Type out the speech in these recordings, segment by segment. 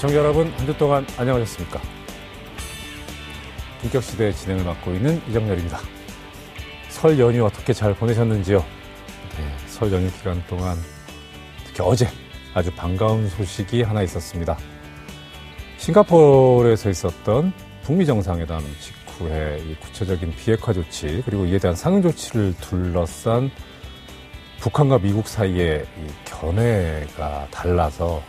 시청자 여러분, 한 주 동안 안녕하셨습니까? 본격 시대의 진행을 맡고 있는 이정렬입니다. 설 연휴 어떻게 잘 보내셨는지요? 네, 설 연휴 기간 동안 특히 어제 아주 반가운 소식이 하나 있었습니다. 싱가포르에서 있었던 북미 정상회담 직후에 구체적인 비핵화 조치 그리고 이에 대한 상응 조치를 둘러싼 북한과 미국 사이의 견해가 달라서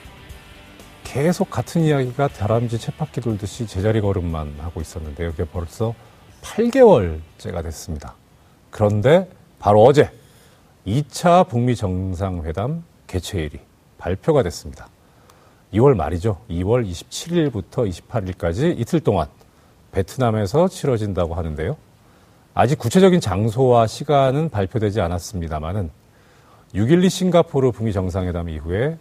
계속 같은 이야기가 다람쥐 쳇바퀴 돌듯이 제자리 걸음만 하고 있었는데요. 그게 벌써 8개월째가 됐습니다. 그런데 바로 어제 2차 북미 정상회담 개최일이 발표가 됐습니다. 2월 말이죠. 2월 27일부터 28일까지 이틀 동안 베트남에서 치러진다고 하는데요. 아직 구체적인 장소와 시간은 발표되지 않았습니다만은 6.12 싱가포르 북미 정상회담 이후에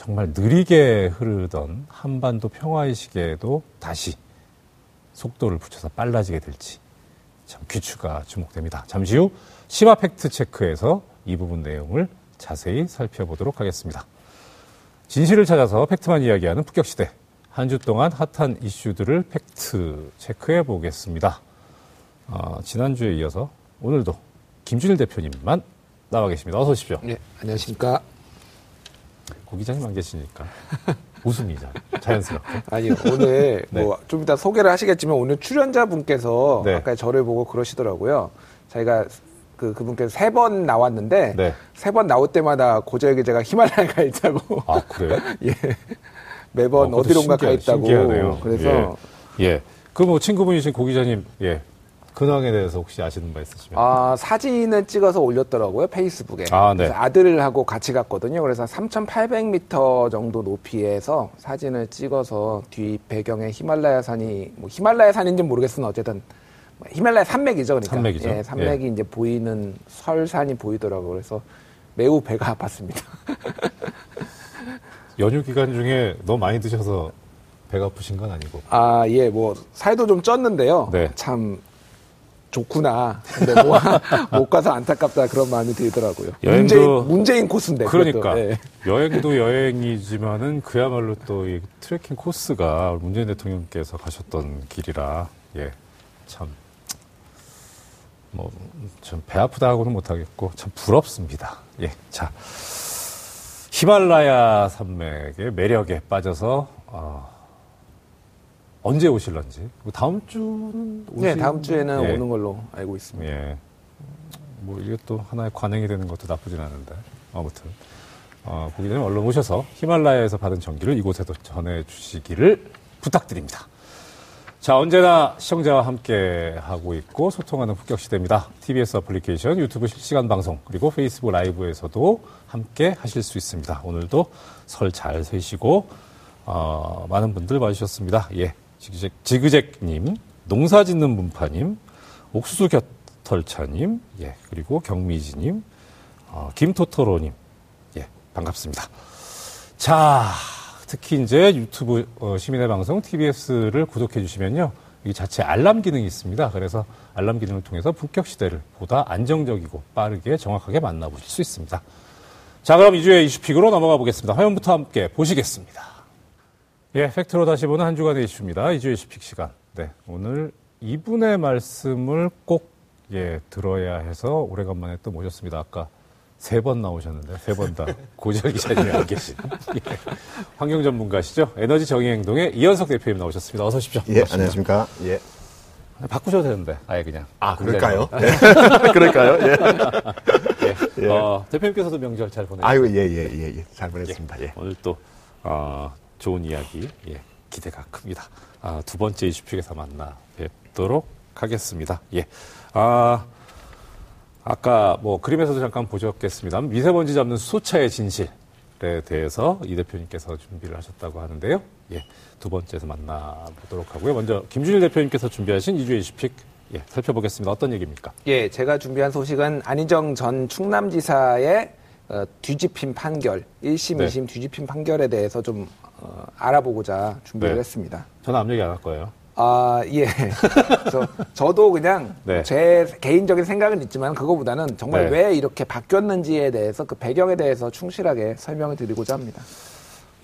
정말 느리게 흐르던 한반도 평화의 시계에도 다시 속도를 붙여서 빨라지게 될지 참 귀추가 주목됩니다. 잠시 후 심화 팩트 체크에서 이 부분 내용을 자세히 살펴보도록 하겠습니다. 진실을 찾아서 팩트만 이야기하는 품격 시대. 한 주 동안 핫한 이슈들을 팩트 체크해 보겠습니다. 어, 지난주에 이어서 오늘도 김준일 대표님만 나와 계십니다. 어서 오십시오. 네, 안녕하십니까. 고 기자님 안 계시니까 웃음이죠. 자연스럽게. 아니 오늘 네. 뭐좀 이따 소개를 하시겠지만 오늘 출연자분께서 네. 아까 저를 보고 그러시더라고요. 자기가 그 그분께서 세 번 나왔는데 네. 세번 나올 때마다 고저에 제가 히말라야 가 있다고. 아 그래요? 예. 매번 어, 디론가 가 있다고. 신기하네요. 그래서 예. 예. 그 뭐 친구분이신 고 기자님 예. 근황에 대해서 혹시 아시는 바 있으시면? 아, 사진을 찍어서 올렸더라고요, 페이스북에. 아, 네. 아들하고 같이 갔거든요. 그래서 3,800m 정도 높이에서 사진을 찍어서 뒤 배경에 히말라야 산이, 뭐 히말라야 산인지는 모르겠으나 어쨌든 히말라야 산맥이죠, 그러니까. 산맥이죠. 예, 산맥이 예. 이제 보이는 설산이 보이더라고요. 그래서 매우 배가 아팠습니다. 연휴 기간 중에 너무 많이 드셔서 배가 아프신 건 아니고. 아, 예, 뭐, 살도 좀 쪘는데요. 네. 참, 좋구나. 근데 뭐, 못 가서 안타깝다 그런 마음이 들더라고요. 여행도 문재인, 문재인 코스인데. 그러니까 네. 여행도 여행이지만은 그야말로 또 이 트레킹 코스가 문재인 대통령께서 가셨던 길이라 예 참뭐좀배 아프다고는 못하겠고 참 부럽습니다. 예 자. 히말라야 산맥의 매력에 빠져서 어, 언제 오실런지. 다음 주는 오시 네, 다음 주에는 예. 오는 걸로 알고 있습니다. 예. 뭐 이게 또 하나의 관행이 되는 것도 나쁘진 않은데 아무튼 어, 전에 얼른 오셔서 히말라야에서 받은 전기를 이곳에도 전해주시기를 부탁드립니다. 자, 언제나 시청자와 함께 하고 있고 소통하는 북격 시대입니다. TBS 어플리케이션, 유튜브 실시간 방송, 그리고 페이스북 라이브에서도 함께 하실 수 있습니다. 오늘도 설 잘 세시고, 어, 많은 분들 봐주셨습니다. 예. 지그잭, 지그잭님, 농사 짓는 문파님, 옥수수 곁털차님, 예, 그리고 경미지님, 어, 김토토로님, 예, 반갑습니다. 자, 특히 이제 유튜브 어, 시민의 방송 TBS를 구독해 주시면요. 이 자체 알람 기능이 있습니다. 그래서 알람 기능을 통해서 본격 시대를 보다 안정적이고 빠르게 정확하게 만나보실 수 있습니다. 자, 그럼 이주의 이슈픽으로 넘어가 보겠습니다. 화면부터 함께 보시겠습니다. 예, 팩트로 다시 보는 한 주간의 이슈입니다. 이주의 시픽 시간. 네, 오늘 이분의 말씀을 꼭 예, 들어야 해서 오래간만에 또 모셨습니다. 아까 세 번 나오셨는데 세 번 다 고지혁 기자님이 안 계신 예, 환경 전문가시죠. 에너지 정의 행동의 이현석 대표님 나오셨습니다. 어서 오십시오. 예, 안녕하십니까. 예. 바꾸셔도 되는데 아예 그냥. 아 그럴까요? 예. 그럴까요? 예. 예. 예. 어, 대표님께서도 명절 잘 보내셨어요. 아유 예예예 예, 예, 잘 보냈습니다. 예. 오늘 또 어, 좋은 이야기 예, 기대가 큽니다. 아, 두 번째 이슈픽에서 만나 뵙도록 하겠습니다. 예. 아, 아까 뭐 그림에서도 잠깐 보셨겠습니다. 미세먼지 잡는 수소차의 진실에 대해서 이 대표님께서 준비를 하셨다고 하는데요. 예. 두 번째에서 만나보도록 하고요. 먼저 김준일 대표님께서 준비하신 이주의 이슈픽 예, 살펴보겠습니다. 어떤 얘기입니까? 예, 제가 준비한 소식은 안희정 전 충남지사의 어, 뒤집힌 판결, 1심, 네. 2심 뒤집힌 판결에 대해서 좀 어, 알아보고자 준비를 네. 했습니다. 저는 아무 얘기 안 할 거예요. 아, 예. 그래서 저도 그냥 네. 제 개인적인 생각은 있지만 그거보다는 정말 네. 왜 이렇게 바뀌었는지에 대해서 그 배경에 대해서 충실하게 설명을 드리고자 합니다.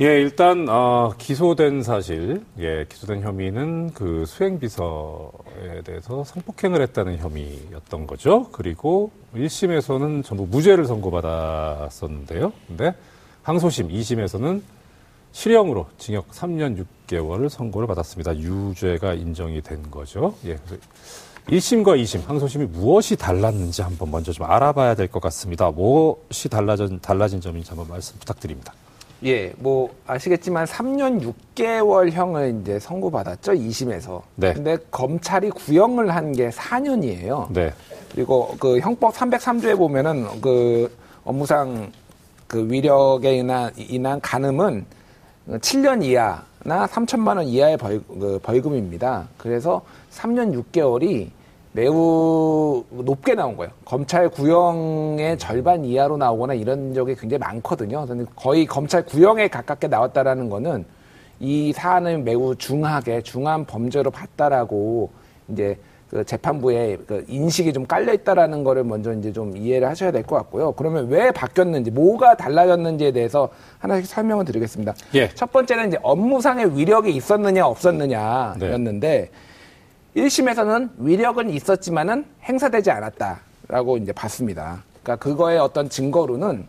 예, 일단 어, 기소된 사실, 예, 기소된 혐의는 그 수행 비서에 대해서 성폭행을 했다는 혐의였던 거죠. 그리고 1심에서는 전부 무죄를 선고받았었는데요. 근데 항소심 2심에서는 실형으로 징역 3년 6개월을 선고를 받았습니다. 유죄가 인정이 된 거죠. 예, 그래서 1심과 2심, 항소심이 무엇이 달랐는지 한번 먼저 좀 알아봐야 될 것 같습니다. 무엇이 달라진, 달라진 점인지 한번 말씀 부탁드립니다. 예, 뭐 아시겠지만 3년 6개월형을 이제 선고받았죠 2심에서. 네. 근데 검찰이 구형을 한 게 4년이에요. 네. 그리고 그 형법 303조에 보면은 그 업무상 그 위력에 인한, 인한 간음은 7년 이하나 3천만 원 이하의 벌, 그 벌금입니다. 그래서 3년 6개월이 매우 높게 나온 거예요. 검찰 구형의 절반 이하로 나오거나 이런 적이 굉장히 많거든요. 거의 검찰 구형에 가깝게 나왔다라는 거는 이 사안을 매우 중하게 중한 범죄로 봤다라고 이제 그 재판부에 그 인식이 좀 깔려 있다라는 거를 먼저 이제 좀 이해를 하셔야 될 것 같고요. 그러면 왜 바뀌었는지, 뭐가 달라졌는지에 대해서 하나씩 설명을 드리겠습니다. 예. 첫 번째는 이제 업무상의 위력이 있었느냐 없었느냐였는데 네. 1심에서는 위력은 있었지만은 행사되지 않았다라고 이제 봤습니다. 그러니까 그거의 어떤 증거로는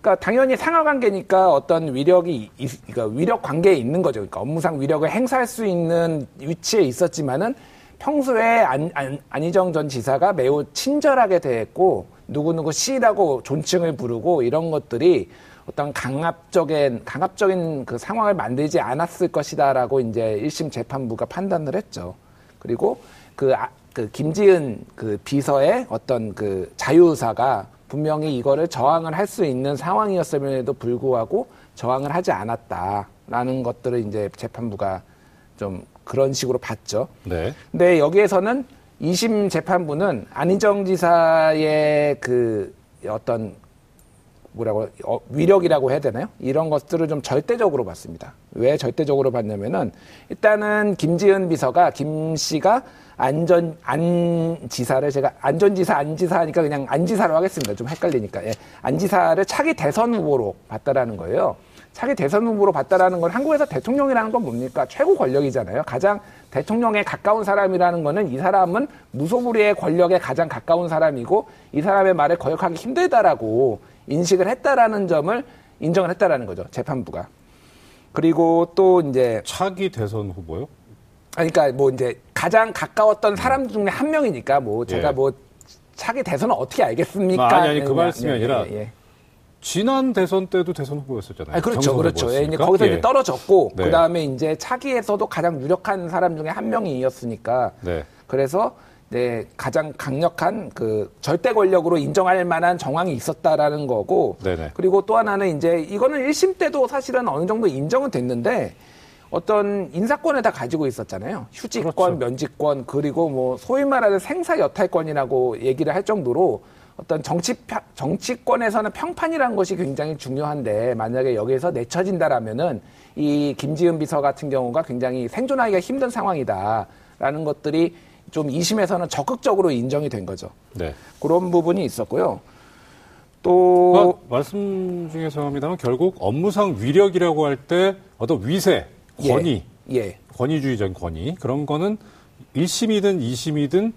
그러니까 당연히 상하 관계니까 어떤 위력이 그러니까 위력 관계에 있는 거죠. 그러니까 업무상 위력을 행사할 수 있는 위치에 있었지만은 평소에 안, 안, 안희정 전 지사가 매우 친절하게 대했고 누구누구 씨라고 존칭을 부르고 이런 것들이 어떤 강압적인 강압적인 그 상황을 만들지 않았을 것이다라고 이제 1심 재판부가 판단을 했죠. 그리고 그, 아, 그 김지은 그 비서의 어떤 그 자유의사가 분명히 이거를 저항을 할 수 있는 상황이었음에도 불구하고 저항을 하지 않았다라는 것들을 이제 재판부가 좀 그런 식으로 봤죠. 네. 근데 여기에서는 2심 재판부는 안희정 지사의 그 어떤 뭐라고 어, 위력이라고 해야 되나요? 이런 것들을 좀 절대적으로 봤습니다. 왜 절대적으로 봤냐면은 일단은 김지은 비서가 김 씨가 안전 안 지사를 제가 안전 지사 안 지사 하니까 그냥 안 지사로 하겠습니다. 좀 헷갈리니까 예. 안 지사를 차기 대선 후보로 봤다라는 거예요. 차기 대선 후보로 봤다라는 건 한국에서 대통령이라는 건 뭡니까? 최고 권력이잖아요. 가장 대통령에 가까운 사람이라는 거는 이 사람은 무소불위의 권력에 가장 가까운 사람이고 이 사람의 말을 거역하기 힘들다라고 인식을 했다라는 점을 인정을 했다라는 거죠. 재판부가. 그리고 또 이제 차기 대선 후보요? 그러니까 뭐 이제 가장 가까웠던 사람 중에 한 명이니까 뭐 제가 예. 뭐 차기 대선은 어떻게 알겠습니까? 아, 니 아니 그 말씀이 예, 아니라 예, 예. 지난 대선 때도 대선 후보였었잖아요. 아, 그렇죠, 그렇죠. 예, 이제 거기서 이제 예. 떨어졌고 네. 그 다음에 이제 차기에서도 가장 유력한 사람 중에 한 명이었으니까 네. 그래서 네, 가장 강력한 그 절대 권력으로 인정할 만한 정황이 있었다라는 거고 네네. 그리고 또 하나는 이제 이거는 1심 때도 사실은 어느 정도 인정은 됐는데 어떤 인사권을 다 가지고 있었잖아요. 휴직권, 그렇죠. 면직권, 그리고 뭐 소위 말하는 생사 여탈권이라고 얘기를 할 정도로 어떤 정치 정치권에서는 평판이라는 것이 굉장히 중요한데 만약에 여기에서 내쳐진다라면은 이 김지은 비서 같은 경우가 굉장히 생존하기가 힘든 상황이다라는 것들이 좀 2심에서는 적극적으로 인정이 된 거죠. 네. 그런 부분이 있었고요. 또 아, 말씀 중에서 합니다만 결국 업무상 위력이라고 할 때 어떤 위세, 권위, 예. 예. 권위주의적인 권위 그런 거는 1심이든 2심이든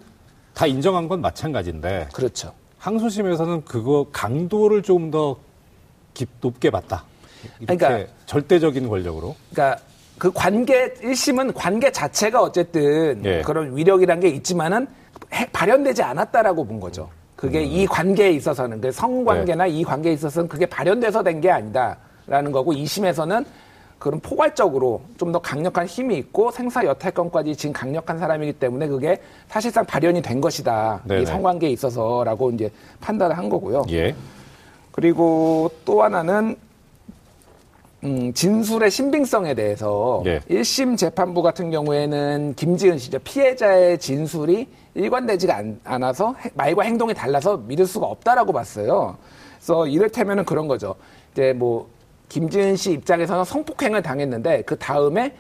다 인정한 건 마찬가지인데. 그렇죠. 항소심에서는 그거 강도를 좀 더 높게 봤다. 그러니까 절대적인 권력으로. 그러니까 그 관계 1심은 관계 자체가 어쨌든 예. 그런 위력이란 게 있지만은 해, 발현되지 않았다라고 본 거죠. 그게 음. 이 관계에 있어서는 그 성관계나 네. 이 관계에 있어서는 그게 발현돼서 된 게 아니다라는 거고 2심에서는 그런 포괄적으로 좀 더 강력한 힘이 있고 생사 여탈권까지 지금 강력한 사람이기 때문에 그게 사실상 발현이 된 것이다. 네네. 이 성관계에 있어서라고 이제 판단을 한 거고요. 예. 그리고 또 하나는 음, 진술의 신빙성에 대해서 예. 1심 재판부 같은 경우에는 김지은 씨죠. 피해자의 진술이 일관되지가 않, 아서 말과 행동이 달라서 믿을 수가 없다라고 봤어요. 그래서 이를테면은 그런 거죠. 이제 뭐 김지은 씨 입장에서는 성폭행을 당했는데 그 다음에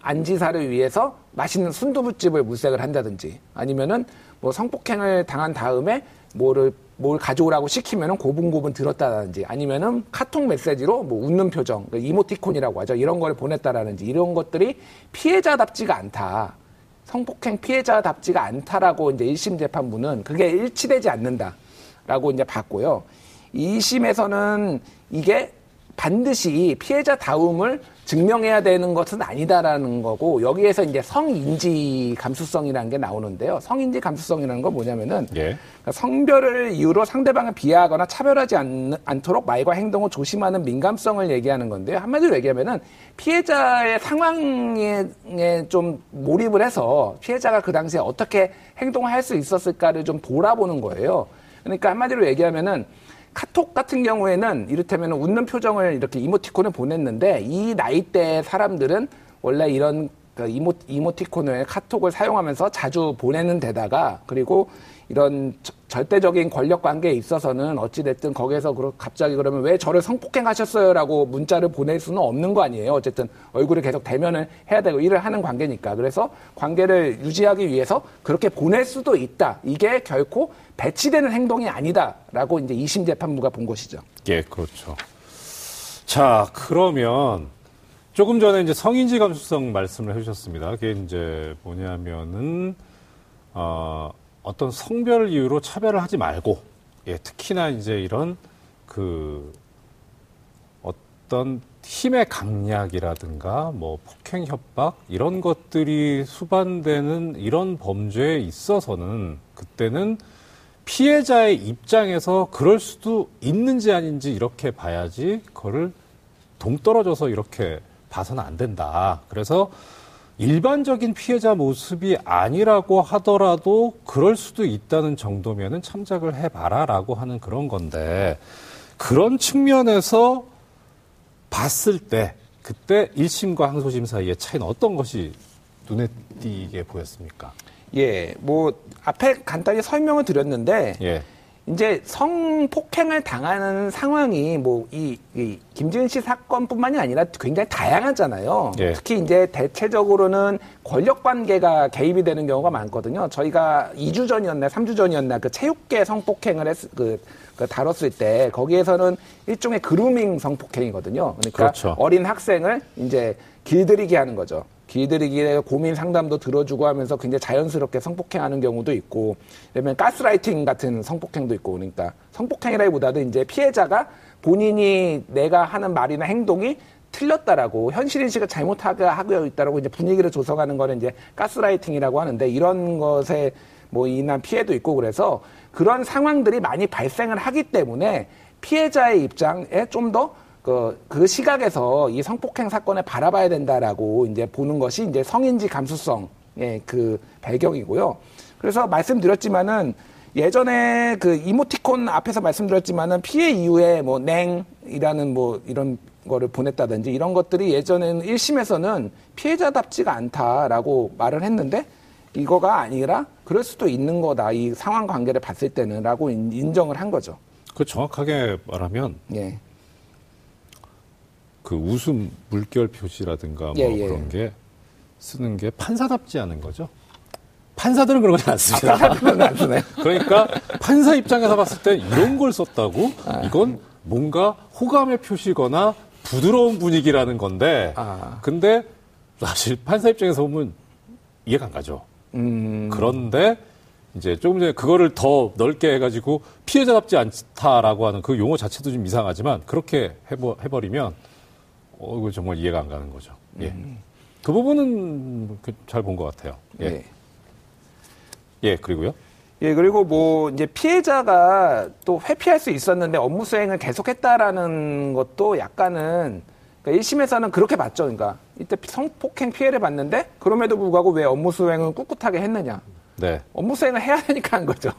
안 지사를 위해서 맛있는 순두부집을 물색을 한다든지 아니면은 뭐 성폭행을 당한 다음에 뭐를 뭘 가져오라고 시키면은 고분고분 들었다든지 아니면은 카톡 메시지로 뭐 웃는 표정, 그 이모티콘이라고 하죠. 이런 걸 보냈다라는지 이런 것들이 피해자답지가 않다. 성폭행 피해자답지가 않다라고 이제 1심 재판부는 그게 일치되지 않는다라고 이제 봤고요. 2심에서는 이게 반드시 피해자다움을 증명해야 되는 것은 아니다라는 거고 여기에서 이제 성인지 감수성이라는 게 나오는데요. 성인지 감수성이라는 건 뭐냐면은 예. 그러니까 성별을 이유로 상대방을 비하하거나 차별하지 않, 않도록 말과 행동을 조심하는 민감성을 얘기하는 건데요. 한마디로 얘기하면은 피해자의 상황에 좀 몰입을 해서 피해자가 그 당시에 어떻게 행동을 할수 있었을까를 좀 돌아보는 거예요. 그러니까 한마디로 얘기하면은 카톡 같은 경우에는 이를테면 웃는 표정을 이렇게 이모티콘을 보냈는데 이 나이대 사람들은 원래 이런 그 이모, 이모티콘을 카톡을 사용하면서 자주 보내는 데다가 그리고 이런 저, 절대적인 권력 관계에 있어서는 어찌됐든 거기에서 갑자기 그러면 왜 저를 성폭행하셨어요? 라고 문자를 보낼 수는 없는 거 아니에요. 어쨌든 얼굴을 계속 대면을 해야 되고 일을 하는 관계니까. 그래서 관계를 유지하기 위해서 그렇게 보낼 수도 있다. 이게 결코 배치되는 행동이 아니다라고 이제 2심 재판부가 본 것이죠. 예, 그렇죠. 자, 그러면 조금 전에 이제 성인지 감수성 말씀을 해주셨습니다. 그게 이제 뭐냐면은 어, 어떤 성별 이유로 차별을 하지 말고, 예, 특히나 이제 이런 그 어떤 힘의 강약이라든가 뭐 폭행 협박 이런 것들이 수반되는 이런 범죄에 있어서는 그때는 피해자의 입장에서 그럴 수도 있는지 아닌지 이렇게 봐야지 그거를 동떨어져서 이렇게 봐서는 안 된다. 그래서 일반적인 피해자 모습이 아니라고 하더라도 그럴 수도 있다는 정도면은 참작을 해봐라라고 하는 그런 건데 그런 측면에서 봤을 때 그때 1심과 항소심 사이의 차이는 어떤 것이 눈에 띄게 보였습니까? 예, 뭐 앞에 간단히 설명을 드렸는데 예. 이제 성폭행을 당하는 상황이 뭐이 이 김지은 씨 사건뿐만이 아니라 굉장히 다양하잖아요. 예. 특히 이제 대체적으로는 권력 관계가 개입이 되는 경우가 많거든요. 저희가 2주 전이었나 3주 전이었나 그 체육계 성폭행을 했, 그, 그 다뤘을 때 거기에서는 일종의 그루밍 성폭행이거든요. 그러니까 그렇죠. 어린 학생을 이제 길들이게 하는 거죠. 길들이기에 고민 상담도 들어주고 하면서 굉장히 자연스럽게 성폭행하는 경우도 있고, 그다음에 가스라이팅 같은 성폭행도 있고, 그러니까 성폭행이라기보다도 이제 피해자가 본인이 내가 하는 말이나 행동이 틀렸다라고 현실 인식을 잘못하게 하고 있다라고 이제 분위기를 조성하는 거는 이제 가스라이팅이라고 하는데 이런 것에 뭐 인한 피해도 있고 그래서 그런 상황들이 많이 발생을 하기 때문에 피해자의 입장에 좀 더 그, 그 시각에서 이 성폭행 사건을 바라봐야 된다라고 이제 보는 것이 이제 성인지 감수성의 그 배경이고요. 그래서 말씀드렸지만은 예전에 그 이모티콘 앞에서 말씀드렸지만은 피해 이후에 뭐 냉이라는 뭐 이런 거를 보냈다든지 이런 것들이 예전에는 1심에서는 피해자답지가 않다라고 말을 했는데 이거가 아니라 그럴 수도 있는 거다. 이 상황 관계를 봤을 때는 라고 인정을 한 거죠. 그 정확하게 말하면 예. 그 웃음 물결 표시라든가 뭐 예, 예. 그런 게 쓰는 게 판사답지 않은 거죠. 판사들은 그런. 아, 판사들은 안 쓰네. 그러니까 판사 입장에서 봤을 때 이런 걸 썼다고 아. 이건 뭔가 호감의 표시거나 부드러운 분위기라는 건데 아. 근데 사실 판사 입장에서 보면 이해가 안 가죠. 음. 그런데 이제 조금 전에 그거를 더 넓게 해가지고 피해자답지 않다라고 하는 그 용어 자체도 좀 이상하지만 그렇게 해버, 해버리면 어, 이거 정말 이해가 안 가는 거죠. 예. 음. 그 부분은 그잘본 것 같아요. 예. 네. 예, 그리고요. 예, 그리고 뭐 이제 피해자가 또 회피할 수 있었는데 업무 수행을 계속했다라는 것도 약간은 그러니까 1심에서는 그렇게 봤죠. 그러니까 이때 성폭행 피해를 봤는데 그럼에도 불구하고 왜 업무 수행을 꿋꿋하게 했느냐. 네. 업무 수행을 해야 되니까 한 거죠.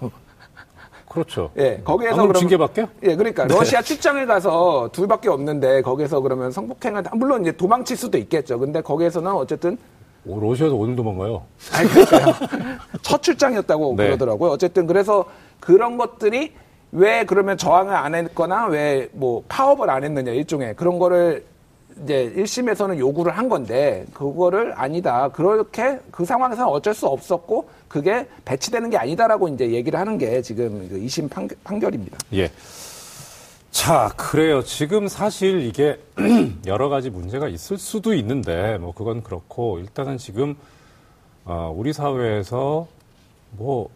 그렇죠. 예, 거기에서 그럼 징계밖에? 예, 그러니까 네. 러시아 출장에 가서 둘밖에 없는데 거기서 그러면 성폭행을 물론 이제 도망칠 수도 있겠죠. 근데 거기에서는 어쨌든 오, 러시아에서 오늘 도망가요? 아니, 그러니까요. 첫 출장이었다고 네. 그러더라고요. 어쨌든 그래서 그런 것들이 왜 그러면 저항을 안 했거나 왜 뭐 파업을 안 했느냐 일종의 그런 거를 이제 1심에서는 요구를 한 건데 그거를 아니다. 그렇게 그 상황에서는 어쩔 수 없었고 그게 배치되는 게 아니다라고 이제 얘기를 하는 게 지금 그 2심 판결, 입니다 예. 자, 그래요. 지금 사실 이게 여러 가지 문제가 있을 수도 있는데 뭐 그건 그렇고 일단은 지금 어, 우리 사회에서 뭐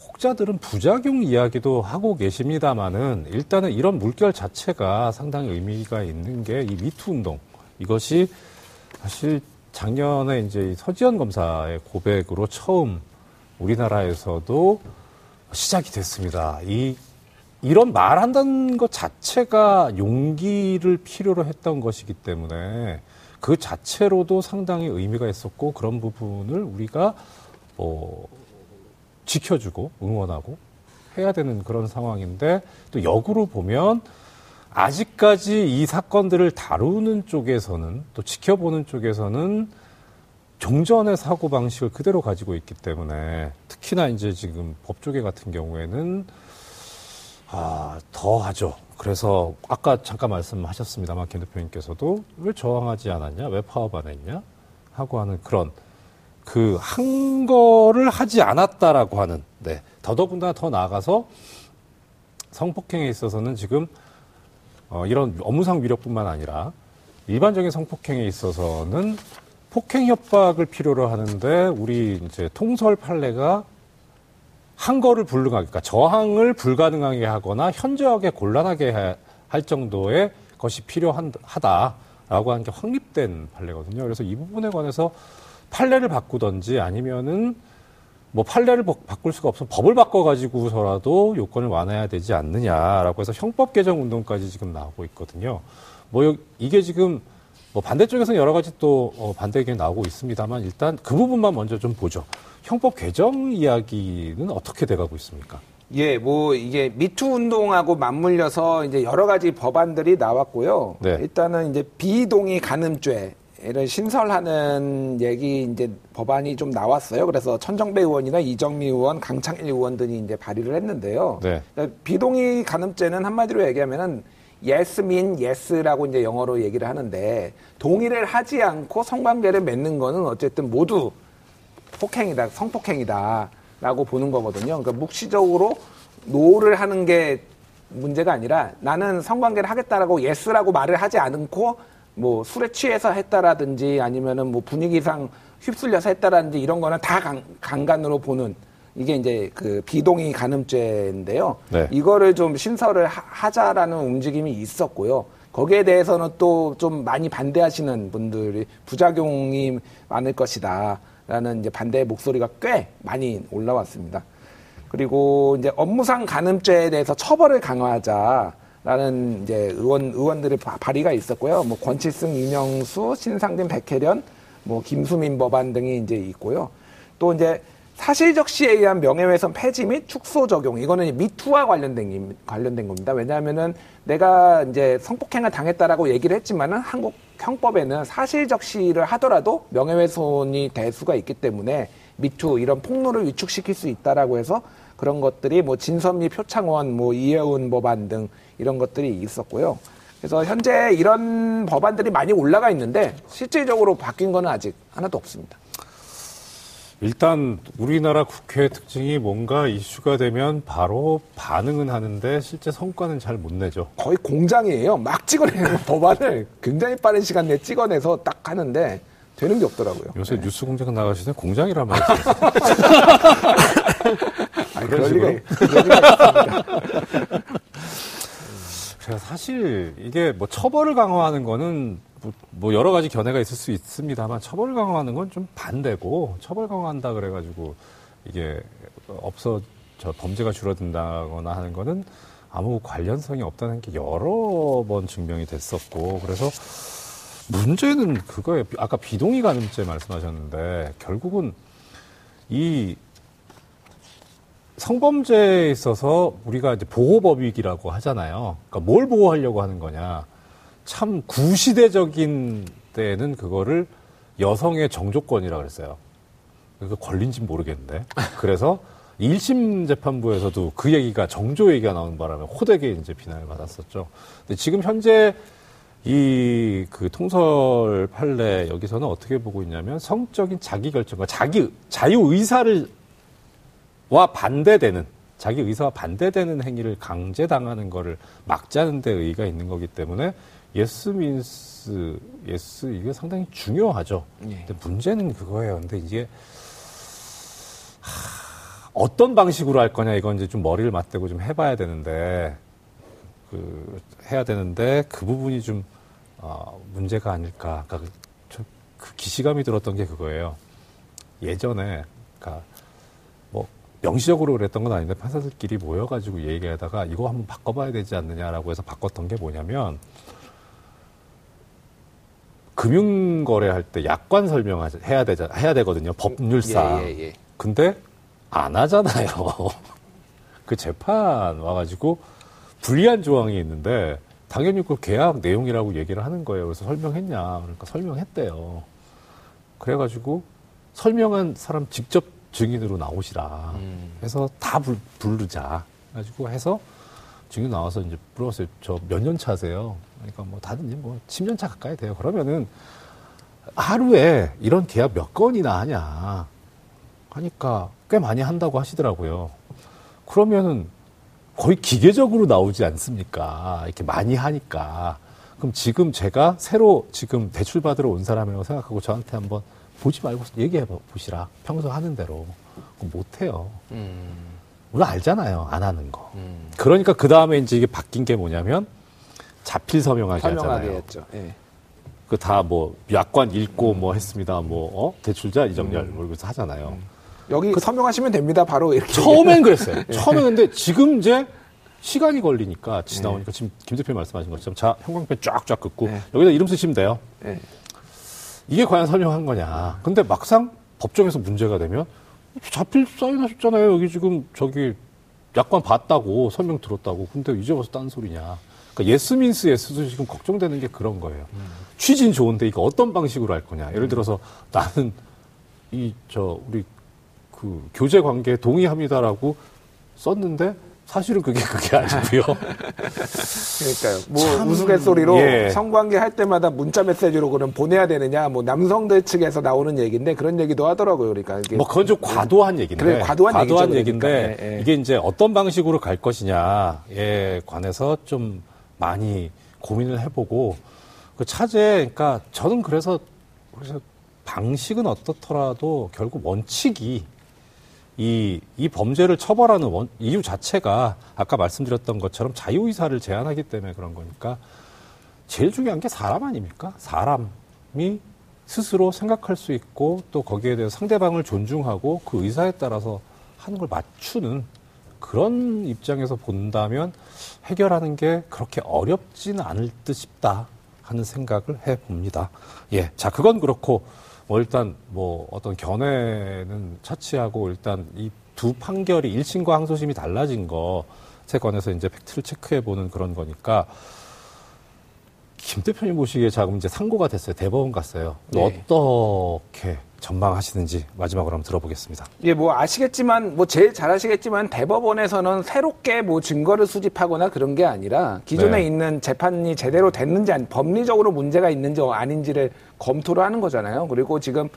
혹자들은 부작용 이야기도 하고 계십니다만은 일단은 이런 물결 자체가 상당히 의미가 있는 게 이 미투 운동 이것이 사실 작년에 이제 서지현 검사의 고백으로 처음 우리나라에서도 시작이 됐습니다. 이 이런 말 한다는 것 자체가 용기를 필요로 했던 것이기 때문에 그 자체로도 상당히 의미가 있었고 그런 부분을 우리가 뭐 지켜주고 응원하고 해야 되는 그런 상황인데 또 역으로 보면 아직까지 이 사건들을 다루는 쪽에서는 또 지켜보는 쪽에서는 종전의 사고 방식을 그대로 가지고 있기 때문에 특히나 이제 지금 법조계 같은 경우에는 아, 더 하죠. 그래서 아까 잠깐 말씀하셨습니다만 김 대표님께서도 왜 저항하지 않았냐, 왜 파업 안 했냐 하고 하는 그런 그 한 거를 하지 않았다라고 하는 네 더더군다나 더 나아가서 성폭행에 있어서는 지금 어, 이런 업무상 위력뿐만 아니라 일반적인 성폭행에 있어서는 폭행 협박을 필요로 하는데 우리 이제 통설 판례가 한 거를 불능하게, 그러니까 저항을 불가능하게 하거나 현저하게 곤란하게 할 정도의 것이 필요하다라고 하는 게 확립된 판례거든요. 그래서 이 부분에 관해서 판례를 바꾸던지 아니면은 뭐 판례를 바꿀 수가 없어 법을 바꿔가지고서라도 요건을 완화해야 되지 않느냐라고 해서 형법 개정 운동까지 지금 나오고 있거든요. 뭐 이게 지금 뭐 반대쪽에서는 여러 가지 또 어, 반대 의견이 나오고 있습니다만 일단 그 부분만 먼저 좀 보죠. 형법 개정 이야기는 어떻게 돼가고 있습니까? 예, 뭐 이게 미투 운동하고 맞물려서 이제 여러 가지 법안들이 나왔고요. 네. 일단은 이제 비동의 간음죄 를 신설하는 얘기 이제 법안이 좀 나왔어요. 그래서 천정배 의원이나 이정미 의원, 강창일 의원 들이 이제 발의를 했는데요. 네. 그러니까 비동의 간음죄는 한마디로 얘기하면은 yes mean yes라고 이제 영어로 얘기를 하는데 동의를 하지 않고 성관계를 맺는 거는 어쨌든 모두 폭행이다, 성폭행이다라고 보는 거거든요. 그러니까 묵시적으로 no를 하는 게 문제가 아니라 나는 성관계를 하겠다라고 yes라고 말을 하지 않고 뭐 술에 취해서 했다라든지 아니면은 뭐 분위기상 휩쓸려서 했다라든지 이런 거는 다 강, 강간으로 보는 이게 이제 그 비동의 간음죄인데요. 네. 이거를 좀 신설을 하, 자라는 움직임이 있었고요. 거기에 대해서는 또 좀 많이 반대하시는 분들이 부작용이 많을 것이다. 라는 이제 반대 목소리가 꽤 많이 올라왔습니다. 그리고 이제 업무상 간음죄에 대해서 처벌을 강화하자 라는 이제 의원 의원들의 발의가 있었고요. 뭐 권칠승, 이명수, 신상진, 백혜련, 뭐 김수민 법안 등이 이제 있고요. 또 이제 사실적 시에 의한 명예훼손 폐지 및 축소 적용 이거는 미투와 관련된 관련된 겁니다. 왜냐하면은 내가 이제 성폭행을 당했다라고 얘기를 했지만은 한국 형법에는 사실적 시를 하더라도 명예훼손이 될 수가 있기 때문에 미투 이런 폭로를 위축시킬 수 있다라고 해서 그런 것들이 뭐 진선미 표창원 뭐 이혜훈 법안 등 이런 것들이 있었고요. 그래서 현재 이런 법안들이 많이 올라가 있는데 실질적으로 바뀐 거는 아직 하나도 없습니다. 일단 우리나라 국회 특징이 뭔가 이슈가 되면 바로 반응은 하는데 실제 성과는 잘 못 내죠. 거의 공장이에요. 막 찍어내는 법안을 굉장히 빠른 시간 내에 찍어내서 딱 하는데 되는 게 없더라고요. 요새 네. 뉴스 공장 나가시는 공장이란 말이죠. 아니, 그럴 리가, 그래서 사실 이게 뭐 처벌을 강화하는 거는 뭐, 뭐 여러 가지 견해가 있을 수 있습니다만 처벌 강화하는 건 좀 반대고 처벌 강화한다 그래가지고 이게 없어 저 범죄가 줄어든다거나 하는 거는 아무 관련성이 없다는 게 여러 번 증명이 됐었고 그래서 문제는 그거에 아까 비동의 가늠죄 말씀하셨는데 결국은 이 성범죄에 있어서 우리가 이제 보호법익이라고 하잖아요. 그러니까 뭘 보호하려고 하는 거냐. 참 구시대적인 때는 그거를 여성의 정조권이라고 그랬어요. 그 권린지 모르겠는데. 그래서 1심 재판부에서도 그 얘기가 정조 얘기가 나오는 바람에 호되게 이제 비난을 받았었죠. 근데 지금 현재 이 그 통설 판례 여기서는 어떻게 보고 있냐면 성적인 자기 결정과 자기 자유 의사를 와 반대되는 자기 의사와 반대되는 행위를 강제당하는 거를 막자는 데 의의가 있는 거기 때문에 yes means yes 이게 상당히 중요하죠. 예. 근데 문제는 그거예요. 근데 이게 하, 어떤 방식으로 할 거냐 이건 이제 좀 머리를 맞대고 좀 해봐야 되는데 그 해야 되는데 그 부분이 좀 어, 문제가 아닐까. 그러니까 그, 그 기시감이 들었던 게 그거예요. 예전에 그러니까 뭐 명시적으로 그랬던 건 아닌데 판사들끼리 모여가지고 얘기하다가 이거 한번 바꿔봐야 되지 않느냐라고 해서 바꿨던 게 뭐냐면 금융 거래할 때 약관 설명해야 되자 해야 되거든요 법률상. 예, 예, 예. 근데 안 하잖아요. 그 재판 와가지고 불리한 조항이 있는데 당연히 그 계약 내용이라고 얘기를 하는 거예요. 그래서 설명했냐? 그러니까 설명했대요. 그래가지고 설명한 사람 직접 증인으로 나오시라. 음. 해서 다 불, 부르자. 가지고 해서 증인 나와서 이제 물어봤어요. 저 몇 년 차세요? 그러니까 뭐 다들 뭐 10년 차 가까이 돼요. 그러면은 하루에 이런 계약 몇 건이나 하냐. 하니까 꽤 많이 한다고 하시더라고요. 그러면은 거의 기계적으로 나오지 않습니까? 이렇게 많이 하니까. 그럼 지금 제가 새로 지금 대출 받으러 온 사람이라고 생각하고 저한테 한번 보지 말고 얘기해 보시라. 평소 하는 대로. 못 해요. 음. 물론 알잖아요. 안 하는 거. 음. 그러니까 그 다음에 이제 이게 바뀐 게 뭐냐면 자필 서명하게, 서명하게 하잖아요. 예. 그다 뭐 약관 읽고 음. 뭐 했습니다. 뭐 어? 대출자 이정렬 음. 뭐 이러면서 하잖아요. 음. 여기 그, 서명하시면 됩니다. 바로 이렇게. 처음엔 그랬어요. 예. 처음엔 근데 지금 이제 시간이 걸리니까 지나오니까 예. 지금 김 대표 말씀하신 것처럼 자 형광펜 쫙쫙 긋고 예. 여기다 이름 쓰시면 돼요. 예. 이게 과연 설명한 거냐. 근데 막상 법정에서 문제가 되면 자필 사인하셨잖아요. 여기 지금 저기 약관 봤다고 설명 들었다고. 근데 이제 와서 딴 소리냐. 그러니까 yes means yes도 지금 걱정되는 게 그런 거예요. 음. 취지는 좋은데 이거 어떤 방식으로 할 거냐. 예를 들어서 나는 이 저 우리 그 교제 관계에 동의합니다라고 썼는데 사실은 그게 그게 아니고요. 그러니까요. 뭐 우스갯소리로 예. 성관계 할 때마다 문자 메시지로 그럼 보내야 되느냐, 뭐 남성들 측에서 나오는 얘기인데 그런 얘기도 하더라고요. 그러니까 뭐 그건 좀 과도한 얘기인데. 그래, 과도한, 과도한 얘기죠, 그러니까. 얘기인데 예, 예. 이게 이제 어떤 방식으로 갈 것이냐에 관해서 좀 많이 고민을 해보고 그 차제, 그러니까 저는 그래서 그래서 방식은 어떻더라도 결국 원칙이 이, 이 범죄를 처벌하는 원, 이유 자체가 아까 말씀드렸던 것처럼 자유의사를 제한하기 때문에 그런 거니까 제일 중요한 게 사람 아닙니까? 사람이 스스로 생각할 수 있고 또 거기에 대해서 상대방을 존중하고 그 의사에 따라서 하는 걸 맞추는 그런 입장에서 본다면 해결하는 게 그렇게 어렵지는 않을 듯 싶다 하는 생각을 해 봅니다. 예. 자, 그건 그렇고 뭐 일단 뭐 어떤 견해는 차치하고 일단 이 두 판결이 1심과 항소심이 달라진 것에 관해서 이제 팩트를 체크해 보는 그런 거니까 김 대표님 보시기에 자금 이제 상고가 됐어요. 대법원 갔어요. 네. 어떻게 전망하시는지 마지막으로 한번 들어보겠습니다. 예, 뭐 아시겠지만 뭐 제일 잘 아시겠지만 대법원에서는 새롭게 뭐 증거를 수집하거나 그런 게 아니라 기존에 네. 있는 재판이 제대로 됐는지 아니 법리적으로 문제가 있는지 아닌지를 검토를 하는 거잖아요. 그리고 지금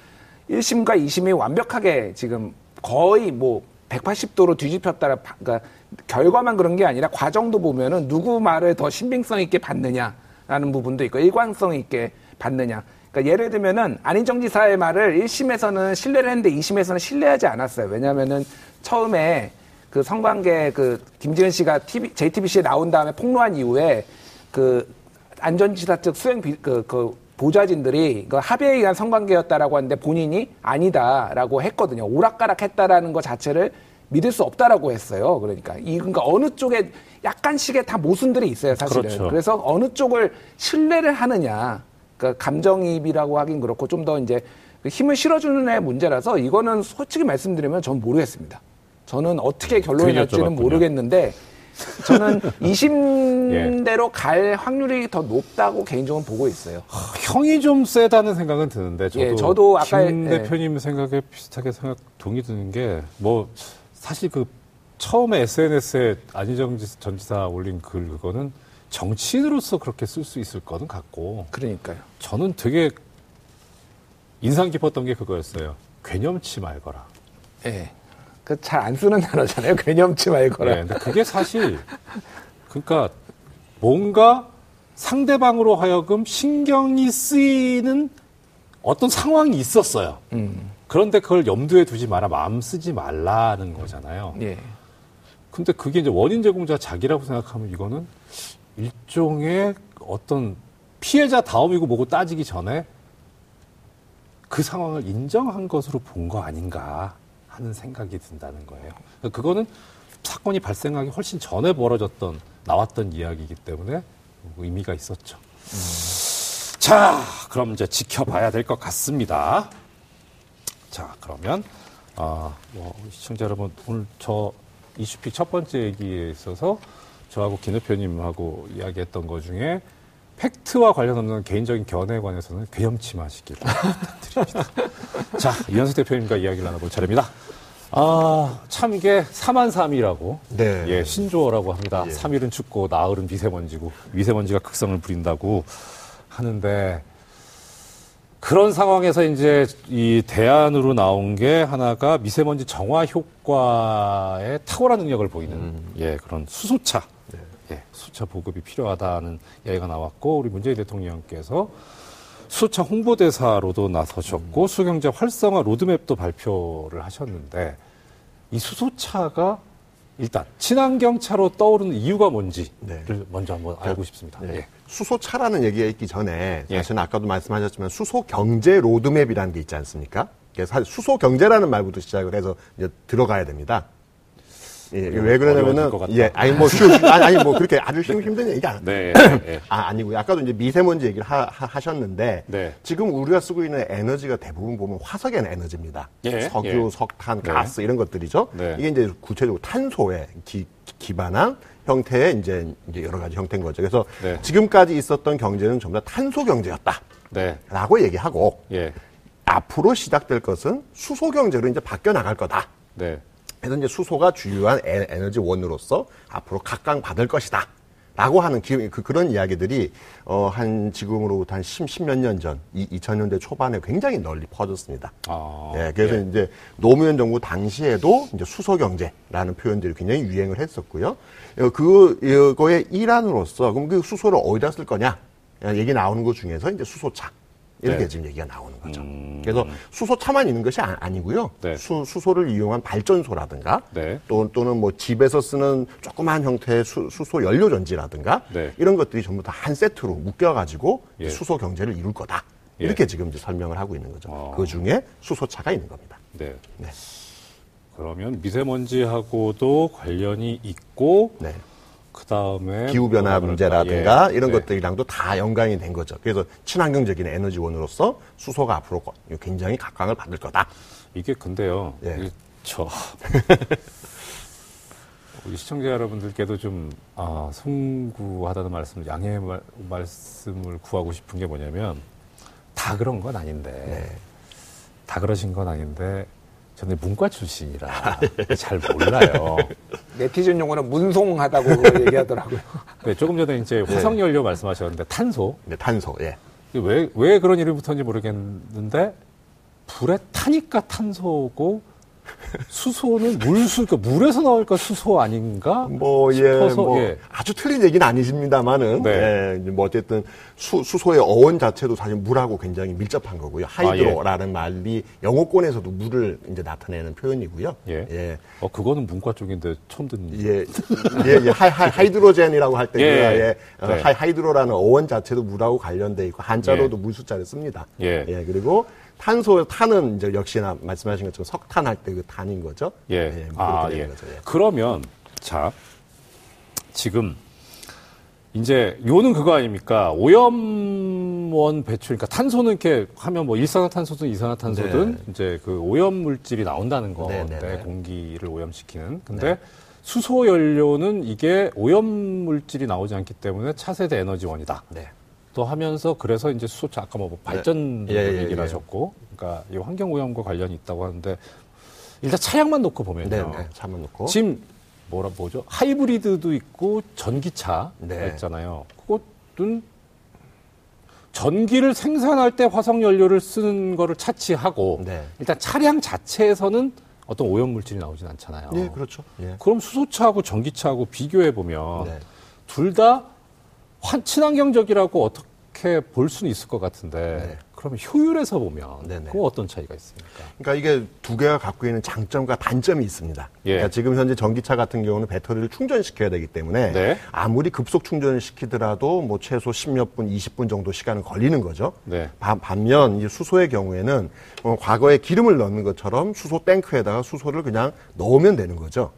1심과 2심이 완벽하게 지금 거의 뭐 180도로 뒤집혔다. 그러니까 결과만 그런 게 아니라 과정도 보면은 누구 말을 더 신빙성 있게 받느냐라는 부분도 있고 일관성 있게 받느냐. 그러니까 예를 들면은 안희정 지사의 말을 1심에서는 신뢰를 했는데 2심에서는 신뢰하지 않았어요. 왜냐면은 처음에 그 성관계 그 김지은 씨가 TV, JTBC에 나온 다음에 폭로한 이후에 그 안전지사 측 수행 비, 그, 그 보좌진들이 그 합의에 의한 성관계였다라고 하는데 본인이 아니다라고 했거든요. 오락가락했다라는 것 자체를 믿을 수 없다라고 했어요. 그러니까 이 그러니까 어느 쪽에 약간씩의 다 모순들이 있어요, 사실은. 그렇죠. 그래서 어느 쪽을 신뢰를 하느냐. 그러니까 감정이입이라고 하긴 그렇고 좀 더 이제 그 힘을 실어주는 애 문제라서 이거는 솔직히 말씀드리면 전 모르겠습니다. 저는 어떻게 결론이 날지는 모르겠는데 저는 20대로 예. 갈 확률이 더 높다고 개인적으로 보고 있어요. 형이 좀 세다는 생각은 드는데 저도, 예, 저도 아까 김 예. 대표님 생각에 비슷하게 생각 동의 드는 게 뭐 사실 그 처음에 SNS에 안희정 전 지사 올린 글 그거는 정치인으로서 그렇게 쓸 수 있을 거는 같고. 그러니까요. 저는 되게 인상 깊었던 게 그거였어요. 괴념치 말거라. 예. 그잘 안 쓰는 단어잖아요. 괴념치 말거라. 네, 근데 그게 사실 그러니까 뭔가 상대방으로 하여금 신경이 쓰이는 어떤 상황이 있었어요. 음. 그런데 그걸 염두에 두지 마라, 마음 쓰지 말라는 거잖아요. 예. 근데 그게 이제 원인 제공자 자기라고 생각하면 이거는 일종의 어떤 피해자 다움이고 뭐고 따지기 전에 그 상황을 인정한 것으로 본 거 아닌가 하는 생각이 든다는 거예요. 그러니까 그거는 사건이 발생하기 훨씬 전에 벌어졌던 나왔던 이야기이기 때문에 의미가 있었죠. 자, 그럼 이제 지켜봐야 될 것 같습니다. 자, 그러면 아, 뭐 시청자 여러분 오늘 저 이슈픽 첫 번째 얘기에 있어서 저하고 김 대표님하고 이야기했던 것 중에 팩트와 관련 없는 개인적인 견해에 관해서는 괴염치 마시길 부탁드립니다. 자, 이현수 대표님과 이야기를 나눠볼 차례입니다. 아, 참 이게 3만3이라고 네. 예, 신조어라고 합니다. 예. 3일은 춥고 나흘은 미세먼지고 미세먼지가 극성을 부린다고 하는데 그런 상황에서 이제 이 대안으로 나온 게 하나가 미세먼지 정화 효과에 탁월한 능력을 보이는 예 그런 수소차 예 수소차 보급이 필요하다는 이야기가 나왔고 우리 문재인 대통령께서 수소차 홍보대사로도 나서셨고 수경제 활성화 로드맵도 발표를 하셨는데 이 수소차가 일단 친환경차로 떠오르는 이유가 뭔지를 네. 먼저 한번 알고 싶습니다. 네. 예. 수소차라는 얘기가 있기 전에 예. 사실은 아까도 말씀하셨지만 수소 경제 로드맵이라는 게 있지 않습니까? 그래서 사실 수소 경제라는 말부터 시작을 해서 이제 들어가야 됩니다. 예, 왜 그러냐면은. 예, 아니 뭐 쉬우, 아니, 아니 뭐 그렇게 아주 힘, 힘든 얘기 안. 네. 예, 예. 아, 아니고요. 아까도 이제 미세먼지 얘기를 하, 셨는데 네. 지금 우리가 쓰고 있는 에너지가 대부분 보면 화석의 에너지입니다. 예, 석유, 예. 석탄, 네. 가스 이런 것들이죠. 네. 이게 이제 구체적으로 탄소에 기, 기반한 형태의 이제, 이제 여러 가지 형태인 거죠. 그래서 네. 지금까지 있었던 경제는 전부 다 탄소 경제였다. 네. 라고 얘기하고 예. 앞으로 시작될 것은 수소 경제로 이제 바뀌어 나갈 거다. 네. 그래서 이제 수소가 주요한 에, 에너지 원으로서 앞으로 각광받을 것이다. 라고 하는 기, 그, 그런 이야기들이 어, 한 지금으로부터 한 10, 10몇 년 전, 이, 2000년대 초반에 굉장히 널리 퍼졌습니다. 아, 예, 그래서 예. 이제 노무현 정부 당시에도 이제 수소 경제라는 표현들이 굉장히 유행을 했었고요. 어, 그 이거의 일환으로서 그럼 그 수소를 어디다 쓸 거냐 얘기 나오는 것 중에서 이제 수소차 이렇게 네. 음. 지금 얘기가 나오는 거죠. 그래서 수소차만 있는 것이 아, 니고요 네. 수, 수소를 이용한 발전소라든가 네. 또, 또는 뭐 집에서 쓰는 조그마한 형태의 수, 소 연료 전지라든가 네. 이런 것들이 전부 다 한 세트로 묶여가지고 예. 수소 경제를 이룰 거다. 예. 이렇게 지금 이제 설명을 하고 있는 거죠. 어. 그 중에 수소차가 있는 겁니다. 네. 네. 그러면 미세먼지하고도 관련이 있고 네. 그 다음에 기후 변화 문제라든가? 예. 이런 네. 것들이랑도 다 연관이 된 거죠. 그래서 친환경적인 에너지원으로서 수소가 앞으로 굉장히 각광을 받을 거다. 이게 근데요. 예. 이게 저 우리 시청자 여러분들께도 좀 아, 송구하다는 말씀을 양해의 말, 말씀을 구하고 싶은 게 뭐냐면 다 그런 건 아닌데 네. 다 그러신 건 아닌데 저는 문과 출신이라 잘 몰라요. 네티즌 용어는 문송하다고 얘기하더라고요. 네, 조금 전에 이제 화석 연료 말씀하셨는데 탄소 네, 탄소. 예. 왜, 왜 그런 이름이 붙었는지 모르겠는데, 불에 타니까 탄소고, 수소는 물수, 그러니까 물에서 나올까 수소 아닌가? 뭐, 예, 뭐, 예. 아주 틀린 얘기는 아니십니다만은, 네. 예, 뭐 어쨌든 수, 수소의 어원 자체도 사실 물하고 굉장히 밀접한 거고요. hydro라는 말이 영어권에서도 물을 이제 나타내는 표현이고요. 예. 예. 어, 그거는 문과 쪽인데 처음 듣는. 예, 예, 예, hy, hy, hydrogen이라고 할 때, 그, 예. 예, 어, 네. hy, hydro라는 어원 자체도 물하고 관련돼 있고, 한자로도 예. 물 수 자를 씁니다. 예. 그리고 탄소, 탄은 이제 역시나 말씀하신 것처럼 석탄 할 때 그 탄인 거죠. 예. 뭐 그렇게 아, 예. 거죠. 예. 그러면, 자, 지금, 이제, 요는 그거 아닙니까? 오염원 배출, 그러니까 탄소는 이렇게 하면 뭐 일산화탄소든 이산화탄소든 네. 이제 그 오염 물질이 나온다는 건데, 네, 네, 네. 공기를 오염시키는. 근데 수소 연료는 이게 오염 물질이 나오지 않기 때문에 차세대 에너지원이다. 네. 또 하면서 그래서 이제 수소차 아까 뭐 발전 예, 예, 얘기를 예. 하셨고, 그러니까 이 환경 오염과 관련이 있다고 하는데 일단 차량만 놓고 보면요. 네, 네. 잠을 놓고. 지금 뭐라 뭐죠? 하이브리드도 있고 전기차 네. 있잖아요. 그것은 전기를 생산할 때 화석 연료를 쓰는 거를 차치하고 네. 일단 차량 자체에서는 어떤 오염 물질이 나오진 않잖아요. 네, 그렇죠. 예. 그럼 수소차하고 전기차하고 비교해 보면 네. 둘다 친환경적이라고 어떻게 볼 수는 있을 것 같은데 네. 그러면 효율에서 보면 네네. 그 어떤 차이가 있습니까? 그러니까 이게 두 개가 갖고 있는 장점과 단점이 있습니다. 예. 그러니까 지금 현재 전기차 같은 경우는 배터리를 충전시켜야 되기 때문에 네. 아무리 급속 충전을 시키더라도 뭐 최소 10몇 분, 20분 정도 시간은 걸리는 거죠. 네. 반면 이 수소의 경우에는 어, 과거에 기름을 넣는 것처럼 수소 탱크에다가 수소를 그냥 넣으면 되는 거죠.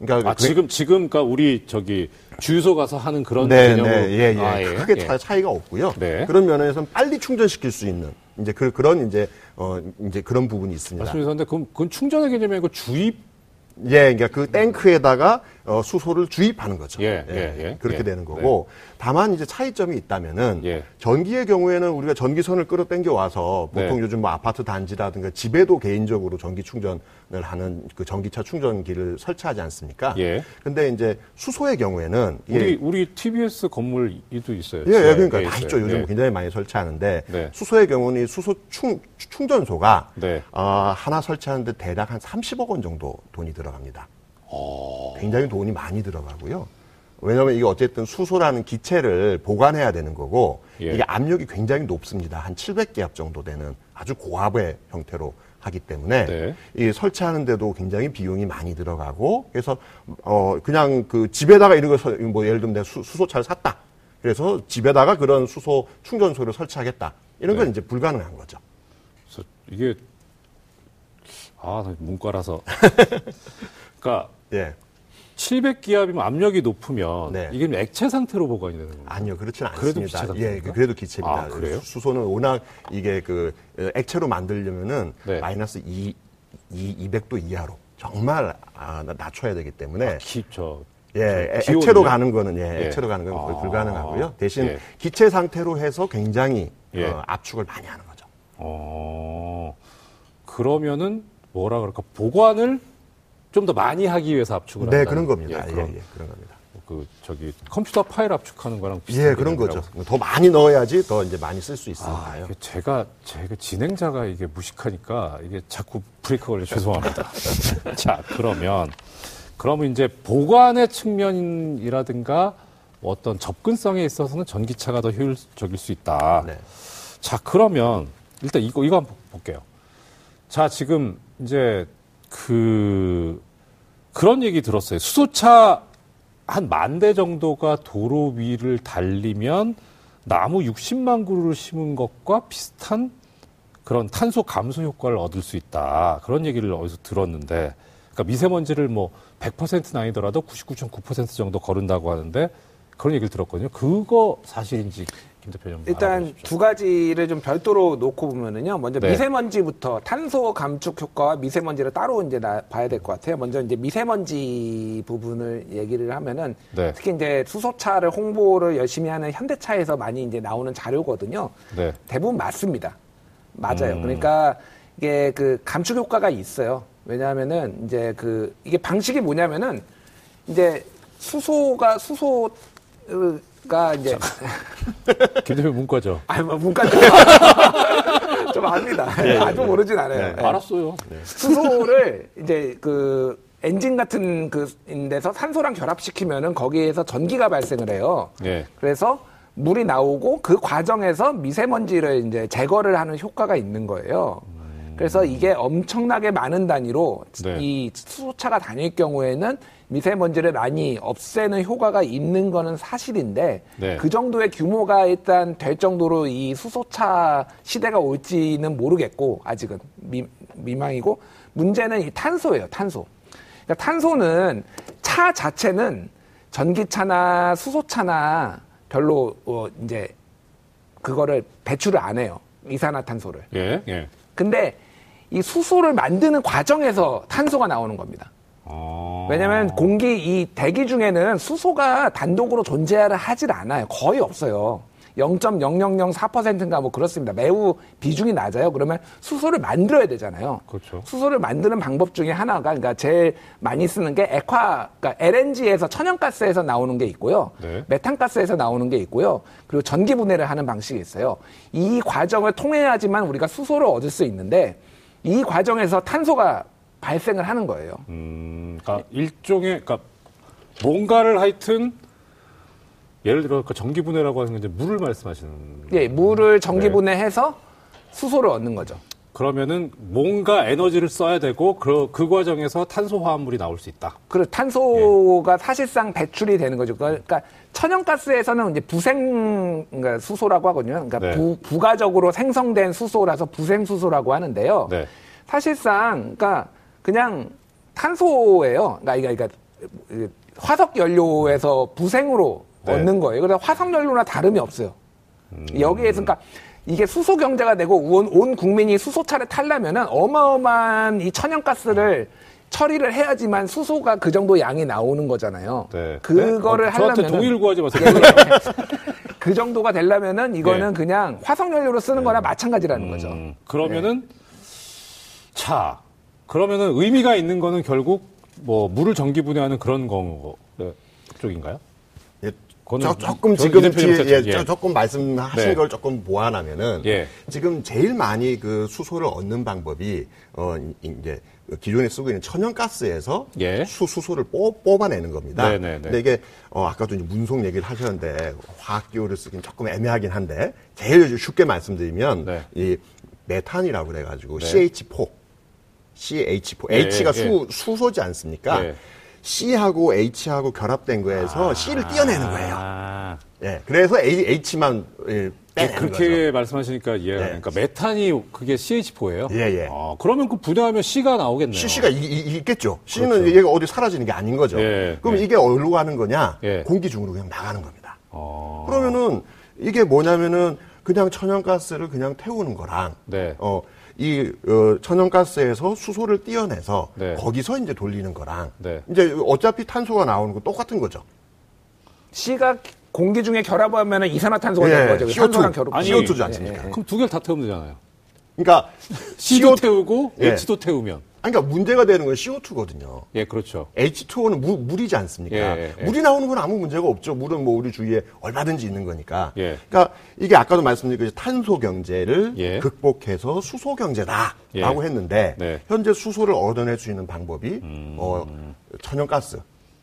그러니까 아, 그 지금 지금 그러니까 우리 저기 주유소 가서 하는 그런 네, 개념으로 네, 예, 예. 아, 예. 크게 예. 차이가 없고요. 네. 그런 면에서는 빨리 충전시킬 수 있는 이제 그, 그런 이제 어 이제 그런 부분이 있습니다. 맞습니다. 근데 그건, 그건 충전의 개념이 아니고 주입 예, 그러니까 그 탱크에다가 어, 수소를 주입하는 거죠. 예, 예, 예, 예. 그렇게 예. 되는 거고. 네. 다만 이제 차이점이 있다면은 예. 전기의 경우에는 우리가 전기선을 끌어 당겨 와서 보통 네. 요즘 뭐 아파트 단지라든가 집에도 개인적으로 전기 충전을 하는 그 전기차 충전기를 설치하지 않습니까? 예. 근데 이제 수소의 경우에는 우리 우리 TBS 건물이도 있어요. 예, 예 그러니까 다 있죠. 요즘 굉장히 많이 설치하는데 네. 수소의 경우는 수소 충 충전소가 네. 어, 하나 설치하는데 대략 한 30억 원 정도 돈이 들어갑니다. 오. 어. 굉장히 돈이 많이 들어가고요. 왜냐하면 이게 어쨌든 수소라는 기체를 보관해야 되는 거고 예. 이게 압력이 굉장히 높습니다. 한 700기압 정도 되는 아주 고압의 형태로 하기 때문에 네. 이 설치하는데도 굉장히 비용이 많이 들어가고 그래서 어 그냥 그 집에다가 이런 거뭐 예를 들면 내가 수, 수소차를 샀다. 그래서 집에다가 그런 수소 충전소를 설치하겠다. 이런 건 네. 이제 불가능한 거죠. 그래서 이게 아 문과라서 그러니까 예. 700기압이면 압력이 높으면 네. 이게 액체 상태로 보관이 되는 거예요? 아니요, 그렇지는 않습니다. 그래도 예, 그래도 기체입니다. 아, 그래요? 수소는 워낙 이게 그 액체로 만들려면은 네. 마이너스 2, 2 200도 이하로 정말 아, 낮춰야 되기 때문에 아, 기, 저, 예, 액체로 가는 거는 예, 예. 액체로 가는 건 거의 아, 불가능하고요. 대신 예. 기체 상태로 해서 굉장히 예. 어, 압축을 많이 하는 거죠. 어, 그러면은 뭐라 그럴까 보관을 좀 더 많이 하기 위해서 압축을 네, 그런 겁니다. 예, 그런, 예, 예, 그런 겁니다. 그 저기 컴퓨터 파일 압축하는 거랑 비슷한 예, 그런 거죠. 더 많이 넣어야지 더 이제 많이 쓸 수 있으니까요. 아, 제가 제가 진행자가 이게 무식하니까 이게 자꾸 브레이크 걸려 죄송합니다. 자, 그러면 그러면 이제 보관의 측면이라든가 어떤 접근성에 있어서는 전기차가 더 효율적일 수 있다. 네. 자, 그러면 일단 이거 이거 한번 볼게요. 자, 지금 이제 그 그런 얘기 들었어요. 수소차 한 만 대 정도가 도로 위를 달리면 나무 60만 그루를 심은 것과 비슷한 그런 탄소 감소 효과를 얻을 수 있다. 그런 얘기를 어디서 들었는데, 그러니까 미세먼지를 뭐 100%는 아니더라도 99.9% 정도 거른다고 하는데 그런 얘기를 들었거든요. 그거 사실인지 김 대표님 일단 알아보십시오. 두 가지를 좀 별도로 놓고 보면은요. 먼저 네. 미세먼지부터 탄소 감축 효과와 미세먼지를 따로 이제 나, 봐야 될 것 같아요. 먼저 이제 미세먼지 부분을 얘기를 하면은 네. 특히 이제 수소차를 홍보를 열심히 하는 현대차에서 많이 이제 나오는 자료거든요. 네. 대부분 맞습니다. 맞아요. 음. 그러니까 이게 그 감축 효과가 있어요. 왜냐하면은 이제 그 이게 방식이 뭐냐면은 이제 수소가 수소 가 이제 김대표 문과죠. 아니 뭐 문과죠. 좀 압니다. 네, 아주 네. 모르진 않아요. 네. 알았어요. 수소를 이제 그 엔진 같은 그 인데서 산소랑 결합시키면은 거기에서 전기가 발생을 해요. 네. 그래서 물이 나오고 그 과정에서 미세먼지를 이제 제거를 하는 효과가 있는 거예요. 그래서 이게 엄청나게 많은 단위로 네. 이 수소차가 다닐 경우에는 미세먼지를 많이 없애는 효과가 있는 거는 사실인데 네. 그 정도의 규모가 일단 될 정도로 이 수소차 시대가 올지는 모르겠고 아직은 미, 미망이고 문제는 이 탄소예요 탄소 그러니까 탄소는 차 자체는 전기차나 수소차나 별로 어 이제 그거를 배출을 안 해요 이산화탄소를 예, 예. 근데 이 수소를 만드는 과정에서 탄소가 나오는 겁니다. 아... 왜냐하면 공기 이 대기 중에는 수소가 단독으로 존재를 하질 않아요. 거의 없어요. 0.0004%인가 뭐 그렇습니다. 매우 비중이 낮아요. 그러면 수소를 만들어야 되잖아요. 그렇죠. 수소를 만드는 방법 중에 하나가 그러니까 제일 많이 쓰는 게 액화 그러니까 LNG에서 천연가스에서 나오는 게 있고요. 네. 메탄가스에서 나오는 게 있고요. 그리고 전기 분해를 하는 방식이 있어요. 이 과정을 통해야지만 우리가 수소를 얻을 수 있는데 이 과정에서 탄소가 발생을 하는 거예요. 음, 그러니까 일종의 그러니까 뭔가를 하여튼 예를 들어 그 전기 분해라고 하는 건 이제 물을 말씀하시는 예, 물을 전기 네. 분해해서 수소를 얻는 거죠. 그러면은 뭔가 에너지를 써야 되고 그, 그 과정에서 탄소 화합물이 나올 수 있다. 그리고 탄소가 예. 사실상 배출이 되는 거죠. 그러니까 천연가스에서는 이제 부생 그러니까 수소라고 하거든요. 그러니까 네. 부, 부가적으로 생성된 수소라서 부생수소라고 하는데요. 네. 사실상 그러니까 그냥 탄소예요. 그러니까, 그러니까 화석 연료에서 부생으로 네. 얻는 거예요. 그래서 화석 연료나 다름이 없어요. 음. 여기에서 그러니까 이게 수소 경제가 되고 온, 온 국민이 수소차를 타려면은 어마어마한 이 천연가스를 처리를 해야지만 수소가 그 정도 양이 나오는 거잖아요. 네. 그거를 네? 어, 하려면 동의를 구하지 마세요. 예, 예. 그 정도가 되려면은 이거는 네. 그냥 화석 연료로 쓰는 거나 네. 마찬가지라는 음, 거죠. 그러면은 네. 자 그러면은 의미가 있는 거는 결국 뭐 물을 전기 분해하는 그런 거 네, 쪽인가요? 저, 조금 지금 예, 예. 조금 말씀하신 네. 걸 조금 보완하면은 예. 지금 제일 많이 그 수소를 얻는 방법이 어 이제 기존에 쓰고 있는 천연가스에서 예. 수, 수소를 뽑, 뽑아내는 겁니다. 네네네. 네, 네. 근데 이게 어 아까도 이제 문송 얘기를 하셨는데 화학기호를 쓰긴 조금 애매하긴 한데 제일 쉽게 말씀드리면 네. 이 메탄이라고 그래가지고 네. CH4 CH4 H가 수 수소지 않습니까? C하고 H하고 결합된 거에서 아~ C를 띄어내는 거예요. 아~ 예. 그래서 H만 예, 빼내는 그렇게 거죠. 말씀하시니까 이해가 예. 가니까 메탄이 그게 CH4예요. 예, 예. 아, 그러면 그 분해하면 C가 나오겠네요. C, C가 이, 이, 있겠죠. C는 그렇죠. 얘가 어디 사라지는 게 아닌 거죠. 예, 그럼 예. 이게 어디로 가는 거냐? 예. 공기 중으로 그냥 나가는 겁니다. 어... 그러면은 이게 뭐냐면은 그냥 천연가스를 그냥 태우는 거랑 네. 어 이 어, 천연가스에서 수소를 띄어내서 네. 거기서 이제 돌리는 거랑 네. 이제 어차피 탄소가 나오는 거 똑같은 거죠. C가 공기 중에 결합하면 이산화탄소가 예, 되는 거죠. CO2. 탄소랑 결합. 아니, CO2지 않습니까? 예, 예. 그럼 두 개를 다 태우면 되잖아요. 그러니까 C도 CO... 태우고 예. H도 태우면. 그러니까 문제가 되는 건 CO2거든요. 예, 그렇죠. H2O는 무, 물이지 않습니까? 예, 예. 물이 나오는 건 아무 문제가 없죠. 물은 뭐 우리 주위에 얼마든지 있는 거니까. 예. 그러니까 이게 아까도 말씀드린 탄소 경제를 예. 극복해서 수소 경제다라고 예. 했는데 네. 현재 수소를 얻어낼 수 있는 방법이 음... 어, 천연가스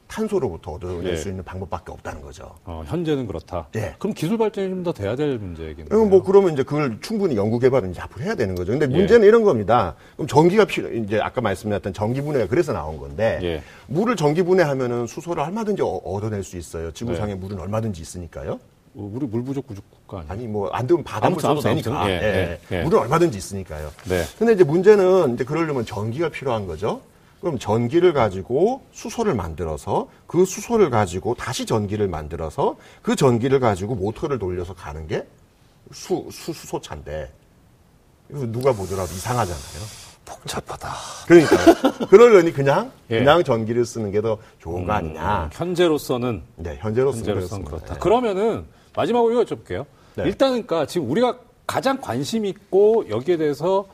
탄소로부터 얻어낼 예. 수 있는 방법밖에 없다는 거죠. 어, 현재는 그렇다. 예. 그럼 기술 발전이 좀 더 돼야 될 문제겠네요. 어, 뭐 그러면 이제 그걸 충분히 연구 개발은 이제 앞으로 해야 되는 거죠. 근데 예. 문제는 예. 이런 겁니다. 그럼 전기가 필요 이제 아까 말씀드렸던 전기 분해가 그래서 나온 건데 예. 물을 전기 분해하면은 수소를 얼마든지 얻어낼 수 있어요. 지구상에 네. 물은 얼마든지 있으니까요. 어, 우리 물 부족 국가 아니에요? 아니 뭐 안 되면 바닷물 써도 되니까. 예, 예, 예. 물은 얼마든지 있으니까요. 네. 근데 이제 문제는 이제 그러려면 전기가 필요한 거죠. 그럼 전기를 가지고 수소를 만들어서 그 수소를 가지고 다시 전기를 만들어서 그 전기를 가지고 모터를 돌려서 가는 게 수, 수, 수소차인데 누가 보더라도 이상하잖아요. 복잡하다. 그러니까 그러려니 그냥 예. 그냥 전기를 쓰는 게 더 좋은 음, 거 아니냐. 음, 현재로서는 네, 현재로서는, 현재로서는 그렇다. 네. 그러면은 마지막으로 이거 여쭤볼게요. 네. 일단은 그러니까 지금 우리가 가장 관심 있고 여기에 대해서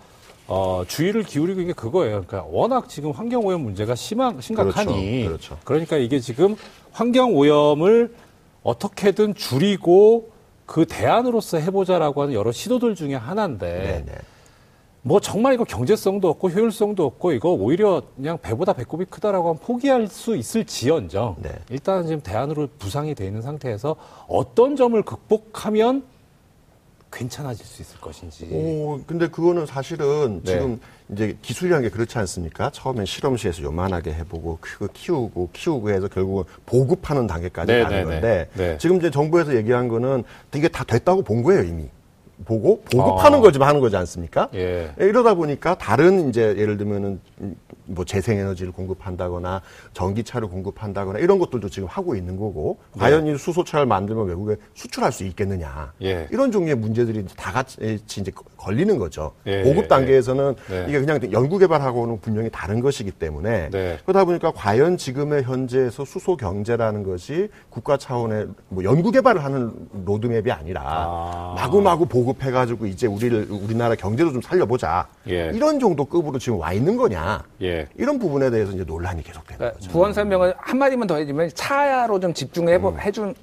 어, 주의를 기울이고 있는 게 그거예요. 그러니까 워낙 지금 환경 오염 문제가 심한 심각하니 그렇죠. 그렇죠. 그러니까 이게 지금 환경 오염을 어떻게든 줄이고 그 대안으로서 해보자라고 하는 여러 시도들 중에 하나인데 네네. 뭐 정말 이거 경제성도 없고 효율성도 없고 이거 오히려 그냥 배보다 배꼽이 크다라고 하면 포기할 수 있을지언정 네. 일단 지금 대안으로 부상이 돼 있는 상태에서 어떤 점을 극복하면 괜찮아질 수 있을 것인지. 오, 근데 그거는 사실은 네. 지금 이제 기술이라는 게 그렇지 않습니까? 처음엔 실험실에서 요만하게 해보고 그거 키우고 키우고 해서 결국은 보급하는 단계까지 네, 가는 네, 네. 건데 네. 지금 이제 정부에서 얘기한 거는 이게 다 됐다고 본 거예요 이미. 보고 보급하는 아. 걸좀 하는 거지 않습니까? 예. 예. 이러다 보니까 다른 이제 예를 들면은 뭐 재생에너지를 공급한다거나 전기차를 공급한다거나 이런 것들도 지금 하고 있는 거고 네. 과연 이 수소차를 만들면 외국에 수출할 수 있겠느냐 예. 이런 종류의 문제들이 다 같이 이제 걸리는 거죠. 예. 보급 단계에서는 네. 이게 그냥 연구 개발하고는 분명히 다른 것이기 때문에 네. 그러다 보니까 과연 지금의 현재에서 수소 경제라는 것이 국가 차원의 뭐 연구 개발을 하는 로드맵이 아니라 아. 마구마구 보급해가지고 이제 우리를 우리나라 경제도 좀 살려보자 예. 이런 정도 급으로 지금 와 있는 거냐 예. 이런 부분에 대해서 이제 논란이 계속되는 그러니까 거죠. 부연 설명을 한 마디만 더 해주면 차로 좀 집중해 보 음. 해준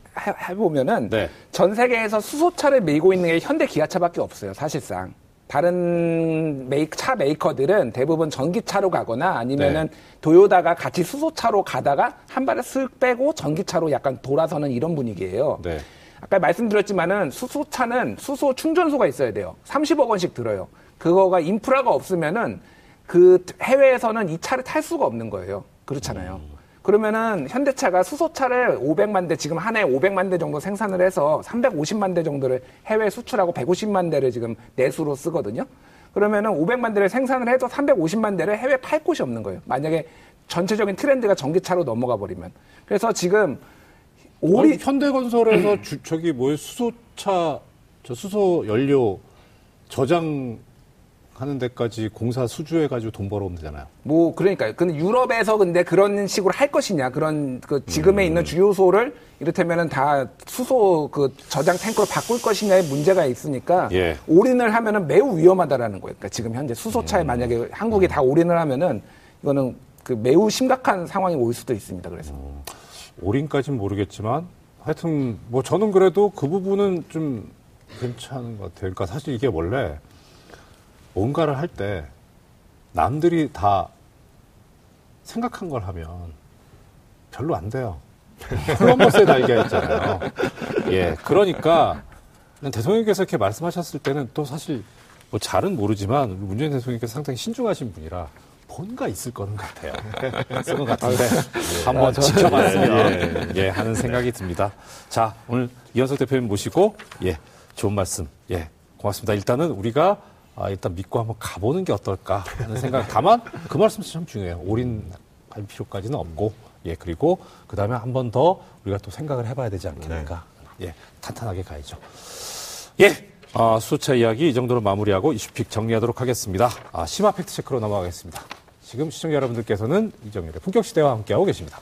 해보면은 네. 전 세계에서 수소차를 밀고 있는 게 현대 기아차밖에 없어요 사실상. 다른 메이크, 차 메이커들은 대부분 전기차로 가거나 아니면은 네. 도요다가 같이 수소차로 가다가 한 발을 쓱 빼고 전기차로 약간 돌아서는 이런 분위기예요. 네. 아까 말씀드렸지만은 수소차는 수소 충전소가 있어야 돼요. 30억 원씩 들어요. 그거가 인프라가 없으면은 그 해외에서는 이 차를 탈 수가 없는 거예요. 그렇잖아요. 음. 그러면은 현대차가 수소차를 500만 대 지금 한 해 500만 대 정도 생산을 해서 350만 대 정도를 해외 수출하고 150만 대를 지금 내수로 쓰거든요. 그러면은 500만 대를 생산을 해도 350만 대를 해외 팔 곳이 없는 거예요. 만약에 전체적인 트렌드가 전기차로 넘어가 버리면. 그래서 지금 오리 현대건설에서 주, 저기 뭐 수소차 저 수소 연료 저장 하는 데까지 공사 수주해 가지고 돈 벌어오면 되잖아요. 뭐, 그러니까요. 근데 유럽에서 근데 그런 식으로 할 것이냐. 그런, 그, 지금에 음. 있는 주요소를 이를테면은 다 수소 그 저장 탱크로 바꿀 것이냐의 문제가 있으니까. 예. 올인을 하면은 매우 위험하다라는 거예요. 그러니까 지금 현재 수소차에 음. 만약에 한국이 음. 다 올인을 하면은 이거는 그 매우 심각한 상황이 올 수도 있습니다. 그래서. 음. 올인까지는 모르겠지만 하여튼 뭐 저는 그래도 그 부분은 좀 괜찮은 것 같아요. 그러니까 사실 이게 원래 뭔가를 할 때 남들이 다 생각한 걸 하면 별로 안 돼요. 콜럼버스의 날개 있잖아요. 예, 그러니까 대통령께서 이렇게 말씀하셨을 때는 또 사실 뭐 잘은 모르지만 문재인 대통령께서 상당히 신중하신 분이라 뭔가 있을 거는 같아요. 있을 것 같은데 예. 한번 아, 지켜봤으면 예, 예, 하는 생각이 듭니다. 자, 오늘 이현석 대표님 모시고 예, 좋은 말씀 예, 고맙습니다. 일단은 우리가 아, 일단 믿고 한번 가보는 게 어떨까 하는 생각. 다만 그 말씀이 참 중요해요. 올인할 필요까지는 없고, 예 그리고 그 다음에 한 번 더 우리가 또 생각을 해봐야 되지 않겠는가. 네. 예 탄탄하게 가야죠. 예. 아, 수차 이야기 이 정도로 마무리하고 이슈픽 정리하도록 하겠습니다. 아, 심화 팩트 체크로 넘어가겠습니다. 지금 시청자 여러분들께서는 이정열의 품격 시대와 함께하고 계십니다.